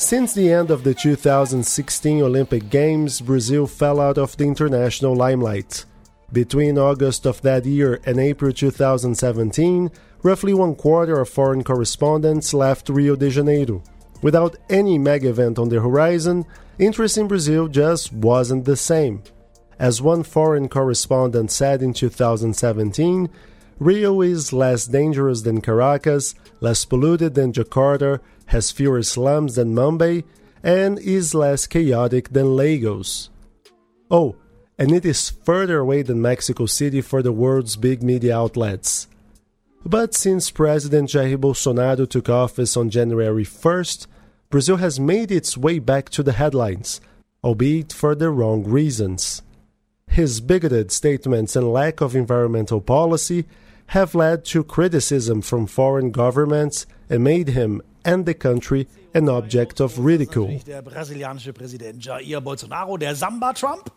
Since the end of the 2016 Olympic Games, Brazil fell out of the international limelight. Between August of that year and April 2017, roughly one quarter of foreign correspondents left Rio de Janeiro. Without any mega event on the horizon, interest in Brazil just wasn't the same. As one foreign correspondent said in 2017, Rio is less dangerous than Caracas, less polluted than Jakarta, has fewer slums than Mumbai, and is less chaotic than Lagos. Oh, and it is further away than Mexico City for the world's big media outlets. But since President Jair Bolsonaro took office on January 1st, Brazil has made its way back to the headlines, albeit for the wrong reasons. His bigoted statements and lack of environmental policy have led to criticism from foreign governments and made him and the country an object of ridicule. Der brasilianische Präsident Jair Bolsonaro, der Samba Trump.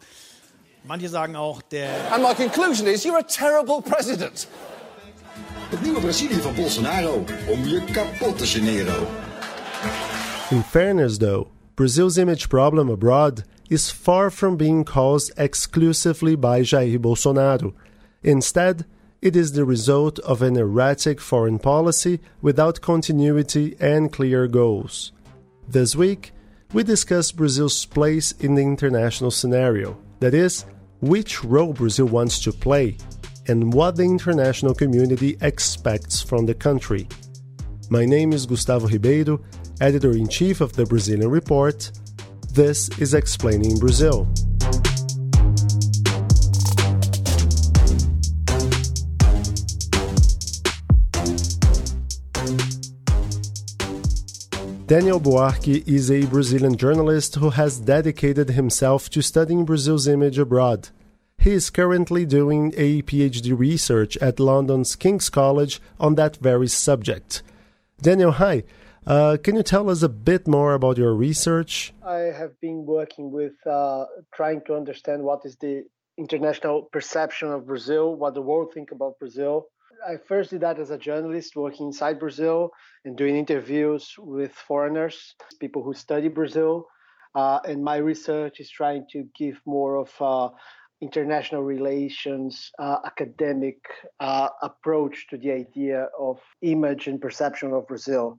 Manche sagen auch der And my conclusion is you're a terrible president. Het nieuwe Brazilië van Bolsonaro. Om je kapot te generen. In fairness, though, Brazil's image problem abroad is far from being caused exclusively by Jair Bolsonaro. Instead, it is the result of an erratic foreign policy without continuity and clear goals. This week, we discuss Brazil's place in the international scenario that is, which role Brazil wants to play and what the international community expects from the country. My name is Gustavo Ribeiro, editor in chief of the Brazilian Report. This is Explaining Brazil. Daniel Buarque is a Brazilian journalist who has dedicated himself to studying Brazil's image abroad. He is currently doing a PhD research at London's King's College on that very subject. Daniel, hi. Uh, can you tell us a bit more about your research? I have been working with uh, trying to understand what is the international perception of Brazil, what the world think about Brazil, I first did that as a journalist working inside Brazil and doing interviews with foreigners, people who study Brazil. Uh, and my research is trying to give more of uh, international relations, uh, academic uh, approach to the idea of image and perception of Brazil.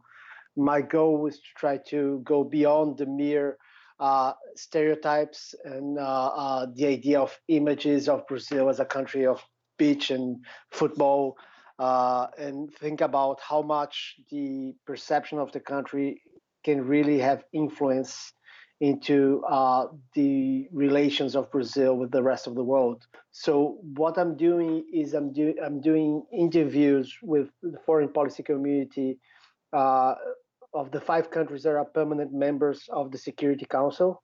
My goal was to try to go beyond the mere uh, stereotypes and the idea of images of Brazil as a country of beach and football uh, and think about how much the perception of the country can really have influence into uh, the relations of Brazil with the rest of the world. So what I'm doing is I'm, do- I'm doing interviews with the foreign policy community uh, of the five countries that are permanent members of the Security Council.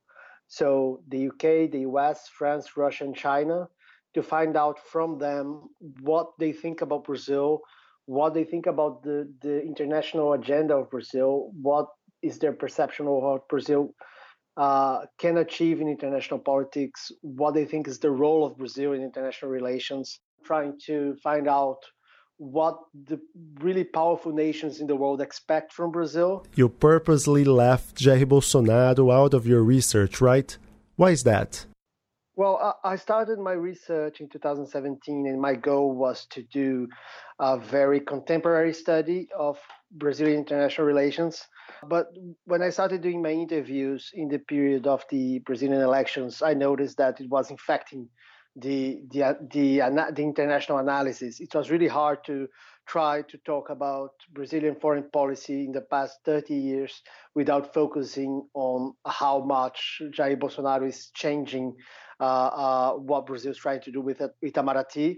So the UK, the US, France, Russia, and China to find out from them what they think about Brazil, what they think about the, the international agenda of Brazil, what is their perception of what Brazil uh, can achieve in international politics, what they think is the role of Brazil in international relations, trying to find out what the really powerful nations in the world expect from Brazil. You purposely left Jair Bolsonaro out of your research, right? Why is that? Well, I started my research in 2017, and my goal was to do a very contemporary study of Brazilian international relations. But when I started doing my interviews in the period of the Brazilian elections, I noticed that it was infecting the the the, the international analysis. It was really hard to try to talk about Brazilian foreign policy in the past 30 years without focusing on how much Jair Bolsonaro is changing what Brazil is trying to do with Itamaraty.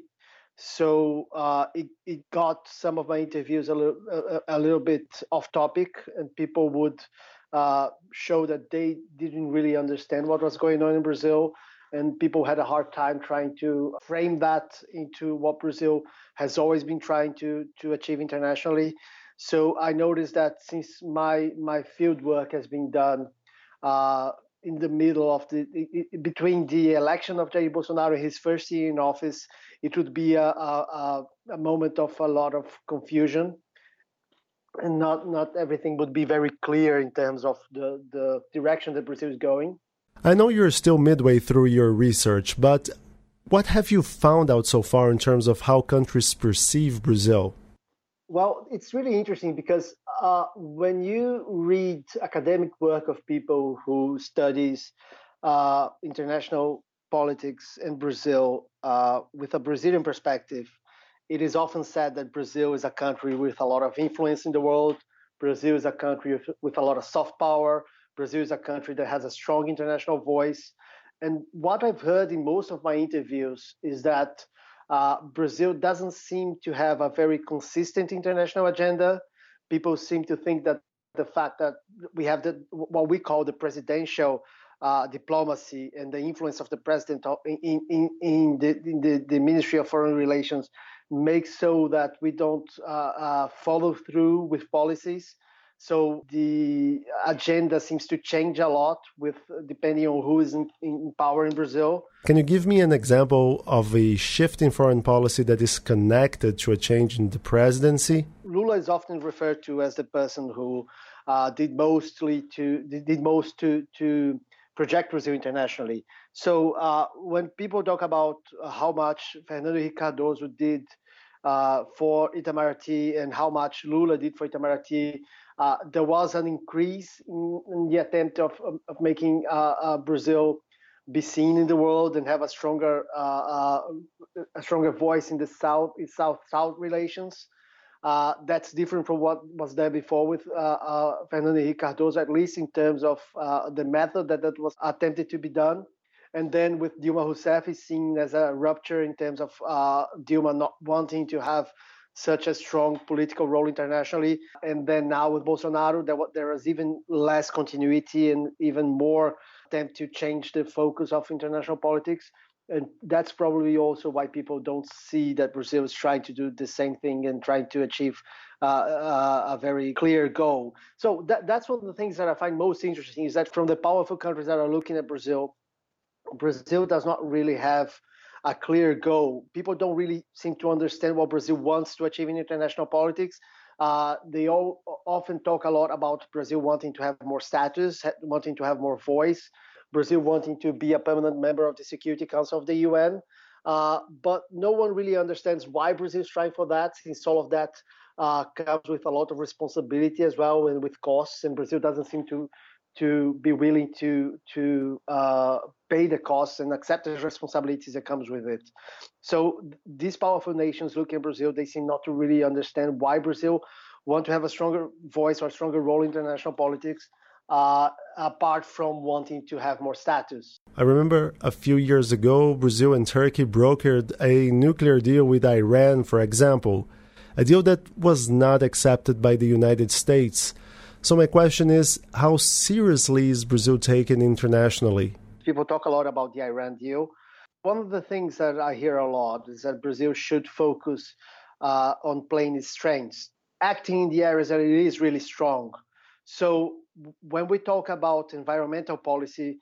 So uh, it, it got some of my interviews a little, a, a little bit off topic, and people would show that they didn't really understand what was going on in Brazil and people had a hard time trying to frame that into what Brazil has always been trying to to achieve internationally. So I noticed that since my my field work has been done uh, in the middle of the between the election of Jair Bolsonaro his first year in office, it would be a, a, a moment of a lot of confusion, and not not everything would be very clear in terms of the the direction that Brazil is going. I know you're still midway through your research, but what have you found out so far in terms of how countries perceive Brazil? Well, it's really interesting because uh, when you read academic work of people who studies uh, international politics in Brazil uh, with a Brazilian perspective, it is often said that Brazil is a country with a lot of influence in the world. Brazil is a country with, with a lot of soft power. Brazil is a country that has a strong international voice. And what I've heard in most of my interviews is that uh, Brazil doesn't seem to have a very consistent international agenda. People seem to think that the fact that we have the what we call the presidential uh, diplomacy and the influence of the president in, in, in, the, in the, the, Ministry of Foreign Relations makes so that we don't uh, uh follow through with policies. So the agenda seems to change a lot with depending on who is in, in, power in Brazil. Can you give me an example of a shift in foreign policy that is connected to a change in the presidency? Lula is often referred to as the person who uh, did mostly to did most to to project Brazil internationally. So uh, when people talk about how much Fernando Henrique Cardoso did uh, for Itamaraty and how much Lula did for Itamaraty, uh, there was an increase in, in the attempt of, of, making uh, uh, Brazil be seen in the world and have a stronger uh, a stronger voice in the South in South South relations. that's different from what was there before with Fernando Henrique Cardoso, at least in terms of the method that that was attempted to be done and then with Dilma Rousseff is seen as a rupture in terms of uh, Dilma not wanting to have such a strong political role internationally. And then now with Bolsonaro, there, there is even less continuity and even more attempt to change the focus of international politics. And that's probably also why people don't see that Brazil is trying to do the same thing and trying to achieve uh, uh, a very clear goal. So that, that's one of the things that I find most interesting is that from the powerful countries that are looking at Brazil, Brazil does not really have a clear goal. People don't really seem to understand what Brazil wants to achieve in international politics. Uh, they all often talk a lot about Brazil wanting to have more status, wanting to have more voice, Brazil wanting to be a permanent member of the Security Council of the UN. Uh, but no one really understands why Brazil is trying for that, since all of that uh, comes with a lot of responsibility as well and with costs, and Brazil doesn't seem to to be willing to to uh, pay the costs and accept the responsibilities that comes with it. So these powerful nations look in Brazil, they seem not to really understand why Brazil want to have a stronger voice or stronger role in international politics. Uh, apart from wanting to have more status. I remember a few years ago, Brazil and Turkey brokered a nuclear deal with Iran, for example, a deal that was not accepted by the United States. So my question is, how seriously is Brazil taken internationally? People talk a lot about the Iran deal. One of the things that I hear a lot is that Brazil should focus uh, on playing its strengths, acting in the areas that it is really strong. So when we talk about environmental policy,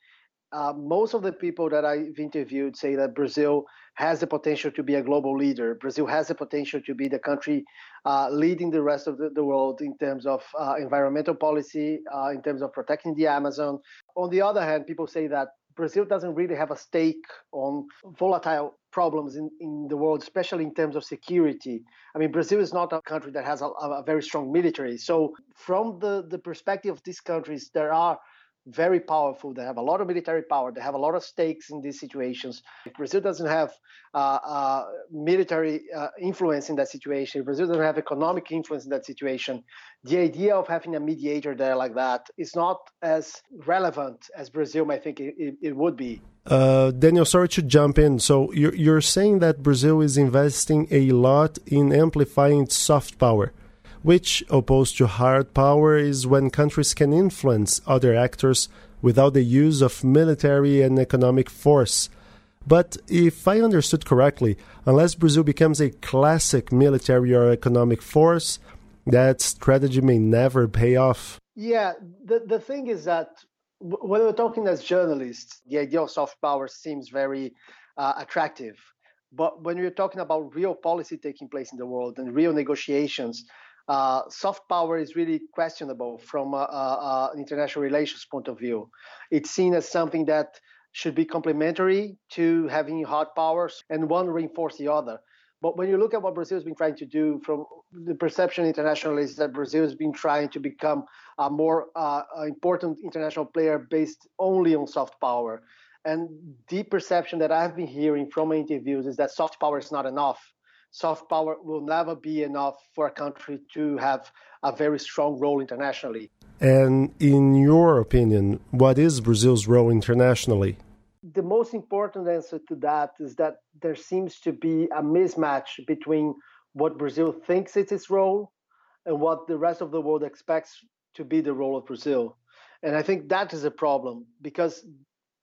uh, most of the people that I've interviewed say that Brazil has the potential to be a global leader. Brazil has the potential to be the country uh, leading the rest of the, the, world in terms of uh, environmental policy, uh, in terms of protecting the Amazon. On the other hand, people say that Brazil doesn't really have a stake on volatile problems in, in the world, especially in terms of security. I mean, Brazil is not a country that has a, a very strong military. So, from the, the perspective of these countries, there are very powerful. They have a lot of military power. They have a lot of stakes in these situations. If Brazil doesn't have uh, uh, military uh, influence in that situation, Brazil doesn't have economic influence in that situation, the idea of having a mediator there like that is not as relevant as Brazil might think it, it, it would be. Uh, Daniel, sorry to jump in. So you're, you're saying that Brazil is investing a lot in amplifying its soft power which, opposed to hard power, is when countries can influence other actors without the use of military and economic force. But if I understood correctly, unless Brazil becomes a classic military or economic force, that strategy may never pay off. Yeah, the, the thing is that when we're talking as journalists, the idea of soft power seems very uh, attractive. But when we're talking about real policy taking place in the world and real negotiations, uh, soft power is really questionable from an international relations point of view. It's seen as something that should be complementary to having hard powers, and one reinforce the other. But when you look at what Brazil has been trying to do, from the perception internationally is that Brazil has been trying to become a more uh, important international player based only on soft power. And the perception that I've been hearing from interviews is that soft power is not enough. Soft power will never be enough for a country to have a very strong role internationally. And in your opinion, what is Brazil's role internationally? the most important answer to that is that there seems to be a mismatch between what Brazil thinks is its role and what the rest of the world expects to be the role of Brazil. And I think that is a problem because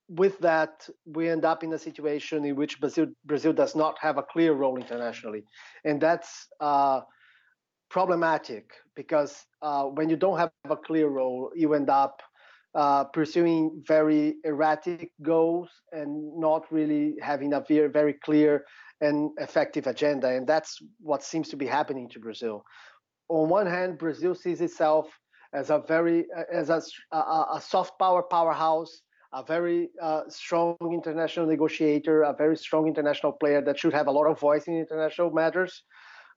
with that, we end up in a situation in which Brazil, Brazil does not have a clear role internationally. And that's uh, problematic because uh, when you don't have a clear role, you end up uh, pursuing very erratic goals and not really having a very, very clear and effective agenda. And that's what seems to be happening to Brazil. On one hand, Brazil sees itself as a very as a, a, a soft power powerhouse, a very uh, strong international negotiator, a very strong international player that should have a lot of voice in international matters.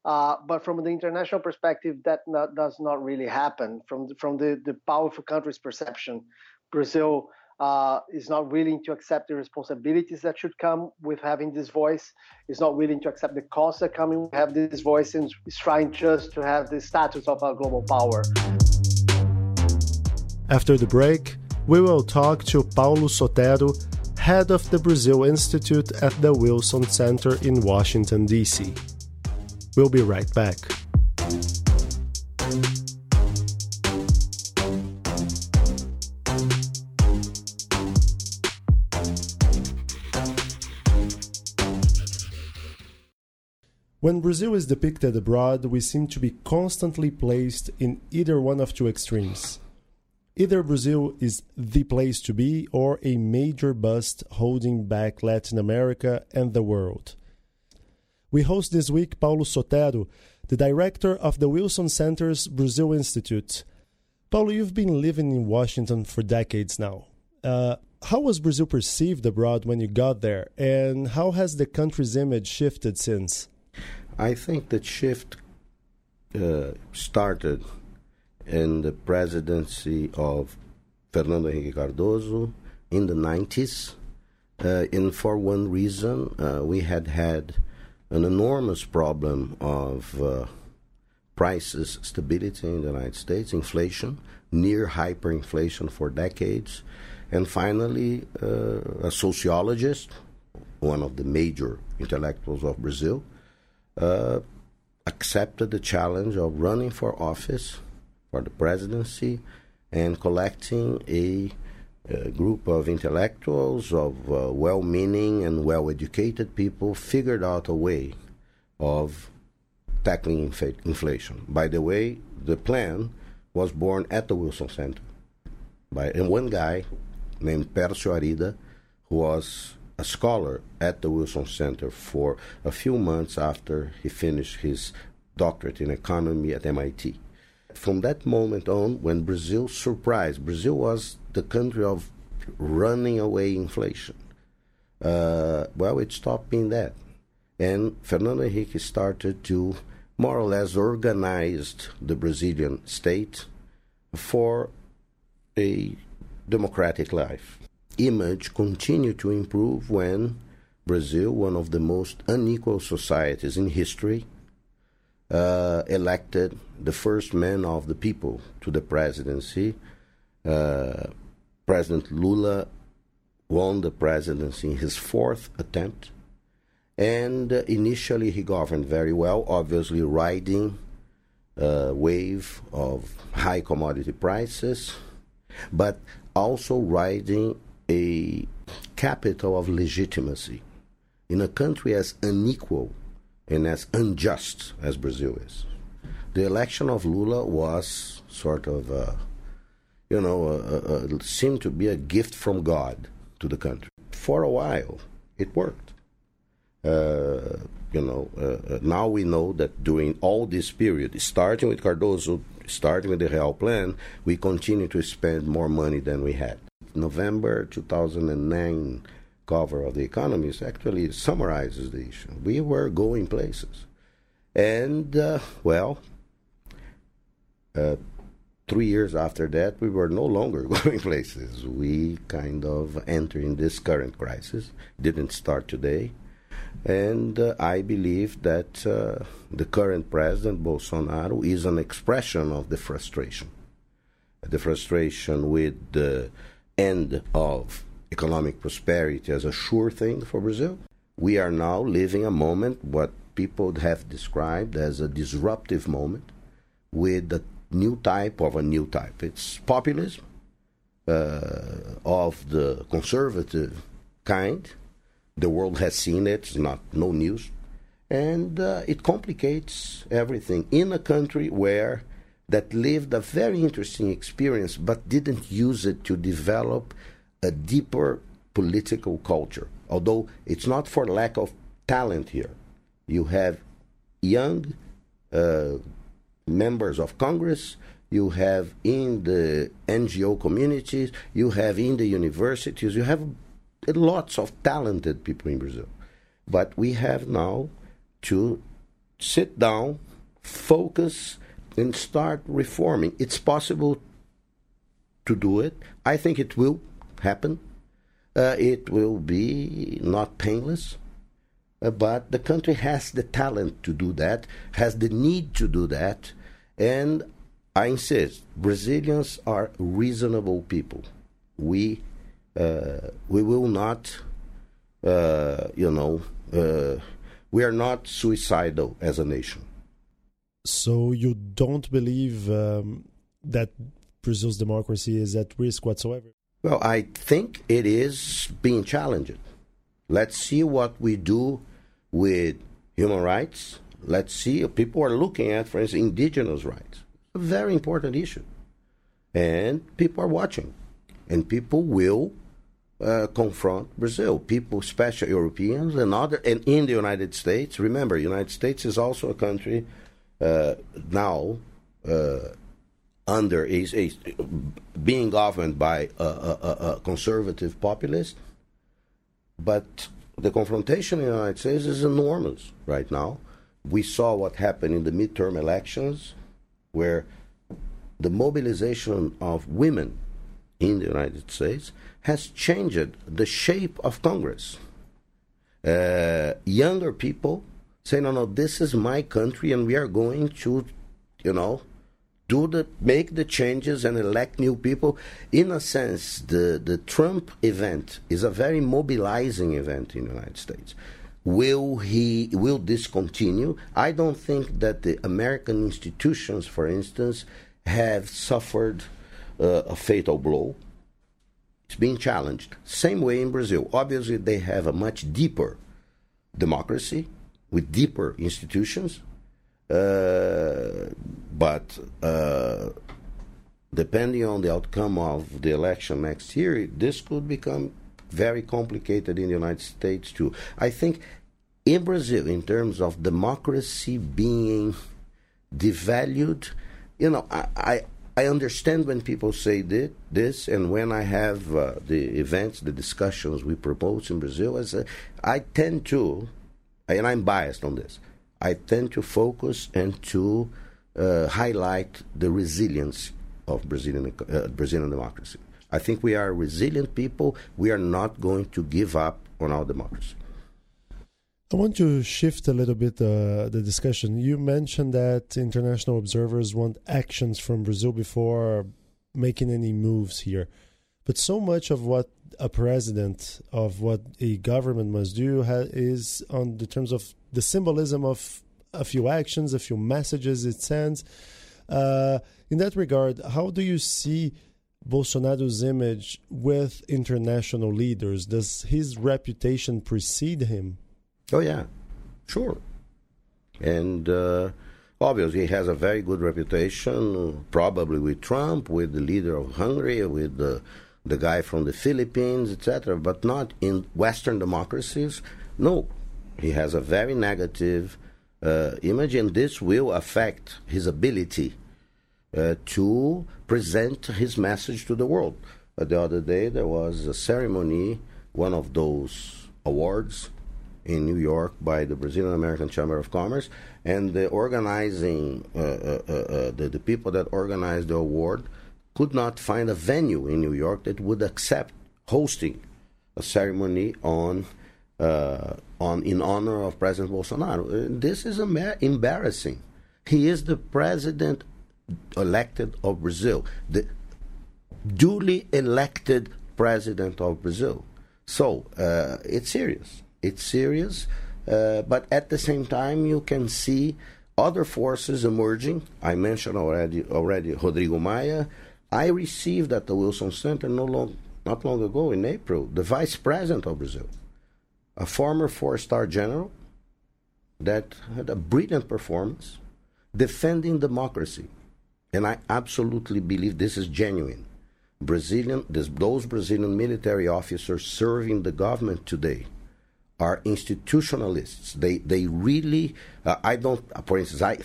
Uh, but from the international perspective, that not, does not really happen. From the, from the, the powerful country's perception, Brazil uh, is not willing to accept the responsibilities that should come with having this voice. Is not willing to accept the costs that come with have this voice, and is trying just to have the status of a global power. After the break, we will talk to Paulo Sotero, head of the Brazil Institute at the Wilson Center in Washington, D.C. We'll be right back. When Brazil is depicted abroad, we seem to be constantly placed in either one of two extremes. Either Brazil is the place to be or a major bust holding back Latin America and the world. We host this week Paulo Sotero, the director of the Wilson Center's Brazil Institute. Paulo, you've been living in Washington for decades now. Uh, how was Brazil perceived abroad when you got there, and how has the country's image shifted since? I think that shift uh, started in the presidency of Fernando Henrique Cardoso in the 90s. Uh, and for one reason, uh, we had had an enormous problem of uh, prices stability in the United States, inflation, near hyperinflation for decades, and finally, uh, a sociologist, one of the major intellectuals of Brazil, uh, accepted the challenge of running for office for the presidency and collecting a a group of intellectuals, of uh, well meaning and well educated people figured out a way of tackling inf- inflation. By the way, the plan was born at the Wilson Center by and one guy named Persio Arida, who was a scholar at the Wilson Center for a few months after he finished his doctorate in economy at MIT. From that moment on, when Brazil surprised, Brazil was the country of running away inflation. Uh, well, it stopped being that. And Fernando Henrique started to more or less organize the Brazilian state for a democratic life. Image continued to improve when Brazil, one of the most unequal societies in history, uh, elected the first man of the people to the presidency. Uh, President Lula won the presidency in his fourth attempt. And uh, initially, he governed very well, obviously, riding a wave of high commodity prices, but also riding a capital of legitimacy. In a country as unequal and as unjust as Brazil is, the election of Lula was sort of a you know, uh, uh, seemed to be a gift from God to the country. For a while, it worked. Uh, you know, uh, uh, now we know that during all this period, starting with Cardoso, starting with the Real Plan, we continue to spend more money than we had. November 2009 cover of The Economist actually summarizes the issue. We were going places. And, uh, well, uh, three years after that, we were no longer going places. We kind of entering this current crisis. Didn't start today. And uh, I believe that uh, the current president, Bolsonaro, is an expression of the frustration. The frustration with the end of economic prosperity as a sure thing for Brazil. We are now living a moment, what people have described as a disruptive moment, with a new type of a new type. It's populism uh, of the conservative kind the world has seen it. It's not no news, and uh, it complicates everything in a country where that lived a very interesting experience, but didn't use it to develop a deeper political culture. Although it's not for lack of talent here, you have young uh, members of Congress you have in the NGO communities, you have in the universities, you have lots of talented people in Brazil. But we have now to sit down, focus, and start reforming. It's possible to do it. I think it will happen. Uh, it will be not painless, but the country has the talent to do that, has the need to do that, and I insist Brazilians are reasonable people. We uh, we will not, uh, you know, uh, we are not suicidal as a nation. So you don't believe um, that Brazil's democracy is at risk whatsoever? Well, I think it is being challenged. Let's see what we do with human rights. Let's see. People are looking at, for instance, indigenous rights. A very important issue. And people are watching. And people will uh, confront Brazil. People, especially Europeans and other, and in the United States. Remember, United States is also a country uh, now uh, under is, is being governed by a, a, a, conservative populist. But the confrontation in the United States is enormous right now. We saw what happened in the midterm elections, where the mobilization of women in the United States has changed the shape of Congress. Uh, younger people say, no, no, this is my country and we are going to, you know, do the make the changes and elect new people. In a sense, the, the Trump event is a very mobilizing event in the United States. Will he will this continue? I don't think that the American institutions, for instance, have suffered uh, a fatal blow. It's being challenged. Same way in Brazil. Obviously, they have a much deeper democracy with deeper institutions, but uh, depending on the outcome of the election next year, this could become very complicated in the United States too. I think in Brazil, in terms of democracy being devalued, you know, I, I, I understand when people say this, and when I have uh, the events, the discussions we propose in Brazil, as a, I tend to, and I'm biased on this, I tend to focus and to uh, highlight the resilience of Brazilian uh, Brazilian democracy. I think we are resilient people. We are not going to give up on our democracy. I want to shift a little bit uh, the discussion. You mentioned that international observers want actions from Brazil before making any moves here. But so much of what a president, of what a government must do, ha- is on the terms of the symbolism of a few actions, a few messages it sends. Uh, in that regard, how do you see Bolsonaro's image with international leaders? Does his reputation precede him? Oh yeah, sure. And uh, Obviously, he has a very good reputation, probably with Trump, with the leader of Hungary, with the, the guy from the Philippines, etc., but not in Western democracies. No, he has a very negative uh, image, and this will affect his ability uh, to present his message to the world. Uh, the other day, there was a ceremony, one of those awards in New York by the Brazilian American Chamber of Commerce, and the organizing, uh, uh, the, the people that organized the award could not find a venue in New York that would accept hosting a ceremony on uh, on in honor of President Bolsonaro. This is embarrassing. He is the president elected of Brazil, the duly elected president of Brazil. So uh, it's serious. It's serious, uh, but at the same time, you can see other forces emerging. I mentioned already already Rodrigo Maia. I received at the Wilson Center no long, not long ago in April the vice president of Brazil, a former four-star general that had a brilliant performance defending democracy. And I absolutely believe this is genuine. Brazilian, this, those Brazilian military officers serving the government today are institutionalists. They they really uh, I don't for instance I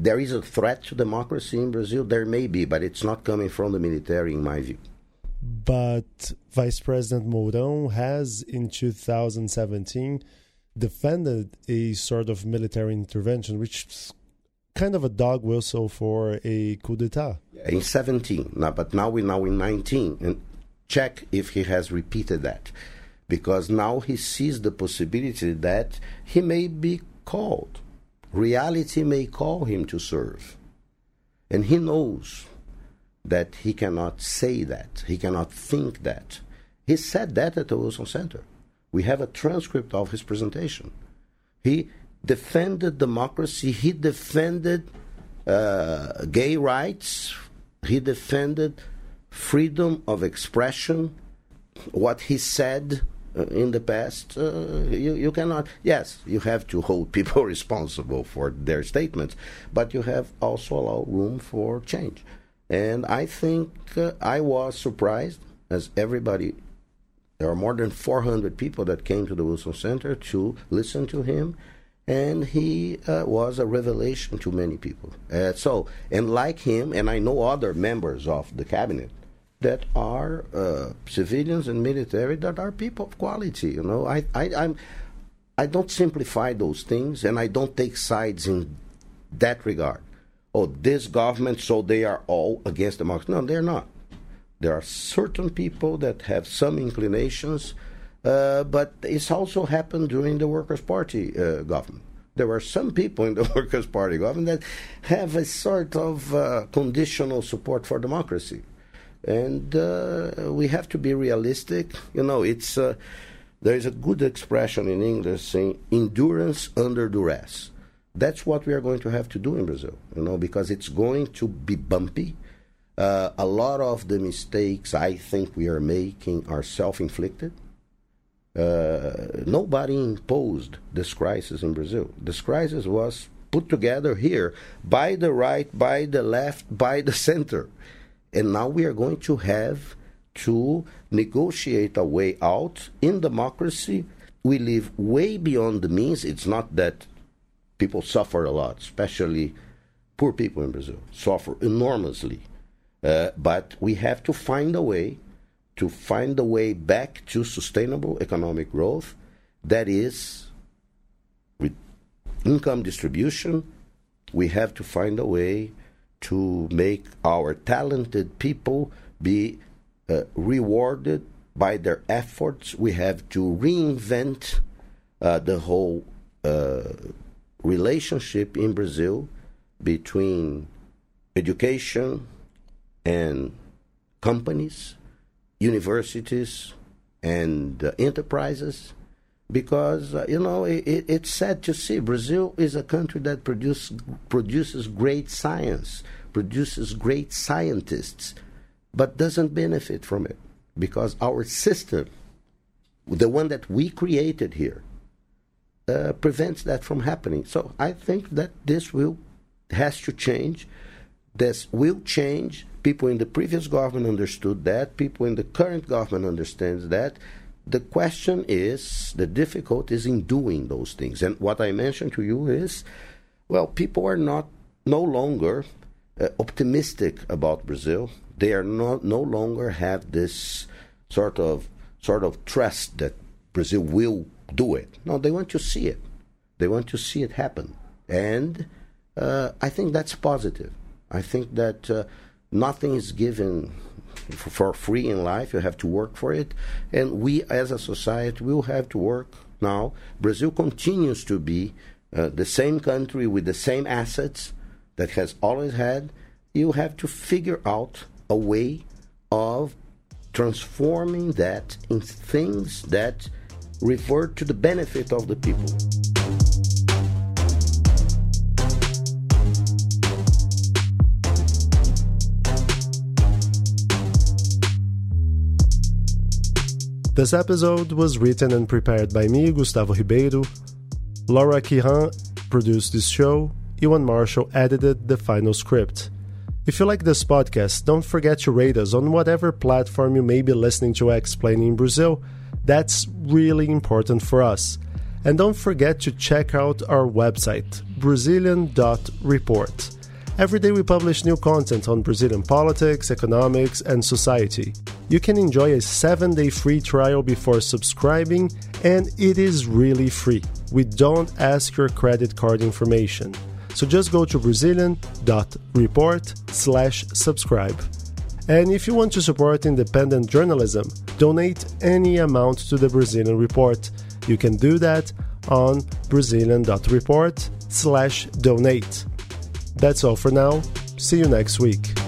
there is a threat to democracy in Brazil. There may be, but it's not coming from the military, in my view. But Vice President Mourão has, in 2017, defended a sort of military intervention, which is kind of a dog whistle for a coup d'état. In 17, now, but now we're now in 19, and check if he has repeated that because now he sees the possibility that he may be called. Reality may call him to serve. And he knows that he cannot say that, he cannot think that. He said that at the Wilson Center. We have a transcript of his presentation. He defended democracy, he defended uh, gay rights, he defended freedom of expression. What he said in the past, uh, you, you cannot. Yes, you have to hold people responsible for their statements, but you have also allow room for change. And I think uh, I was surprised, as everybody. There are more than 400 people that came to the Wilson Center to listen to him, and he uh, was a revelation to many people. Uh, so, and like him, and I know other members of the cabinet that are uh, civilians and military that are people of quality. You know, I, I, I'm, I don't simplify those things, and I don't take sides in that regard. Oh, this government, so they are all against democracy. No, they're not. There are certain people that have some inclinations, uh, but it's also happened during the Workers' Party uh, government. There were some people in the Workers' Party government that have a sort of uh, conditional support for democracy and uh, we have to be realistic. You know, it's uh, there is a good expression in English saying endurance under duress. That's what we are going to have to do in Brazil, you know, because it's going to be bumpy. Uh, a lot of the mistakes I think we are making are self-inflicted. Uh, nobody imposed this crisis in Brazil. This crisis was put together here by the right, by the left, by the center and now we are going to have to negotiate a way out. In democracy, we live way beyond the means. It's not that people suffer a lot, especially poor people in Brazil suffer enormously. Uh, but we have to find a way to find a way back to sustainable economic growth that is with income distribution. We have to find a way to make our talented people be uh, rewarded by their efforts. We have to reinvent uh, the whole uh, relationship in Brazil between education and companies, universities, and uh, enterprises because uh, you know it, it's sad to see Brazil is a country that produce, produces great science, produces great scientists, but doesn't benefit from it because our system, the one that we created here, uh, prevents that from happening. So I think that this will has to change. This will change. People in the previous government understood that. People in the current government understands that. The question is the difficulty is in doing those things. And what I mentioned to you is, well, people are not no longer uh, optimistic about Brazil. They are not no longer have this sort of sort of trust that Brazil will do it. No, they want to see it. They want to see it happen, and uh, I think that's positive. I think that uh, nothing is given for free in life. You have to work for it, and we as a society will have to work now. Brazil continues to be uh, the same country with the same assets that has always had. You have to figure out a way of transforming that in things that revert to the benefit of the people. This episode was written and prepared by me, Gustavo Ribeiro. Laura Quirin produced this show. Euan Marshall edited the final script. If you like this podcast, don't forget to rate us on whatever platform you may be listening to Explaining Brazil. That's really important for us. And don't forget to check out our website, Brazilian.report. Every day we publish new content on Brazilian politics, economics, and society. You can enjoy a 7 day free trial before subscribing, and it is really free. We don't ask your credit card information. So just go to Brazilian.report slash subscribe. And if you want to support independent journalism, donate any amount to the Brazilian Report. You can do that on Brazilian.report slash donate. That's all for now. See you next week.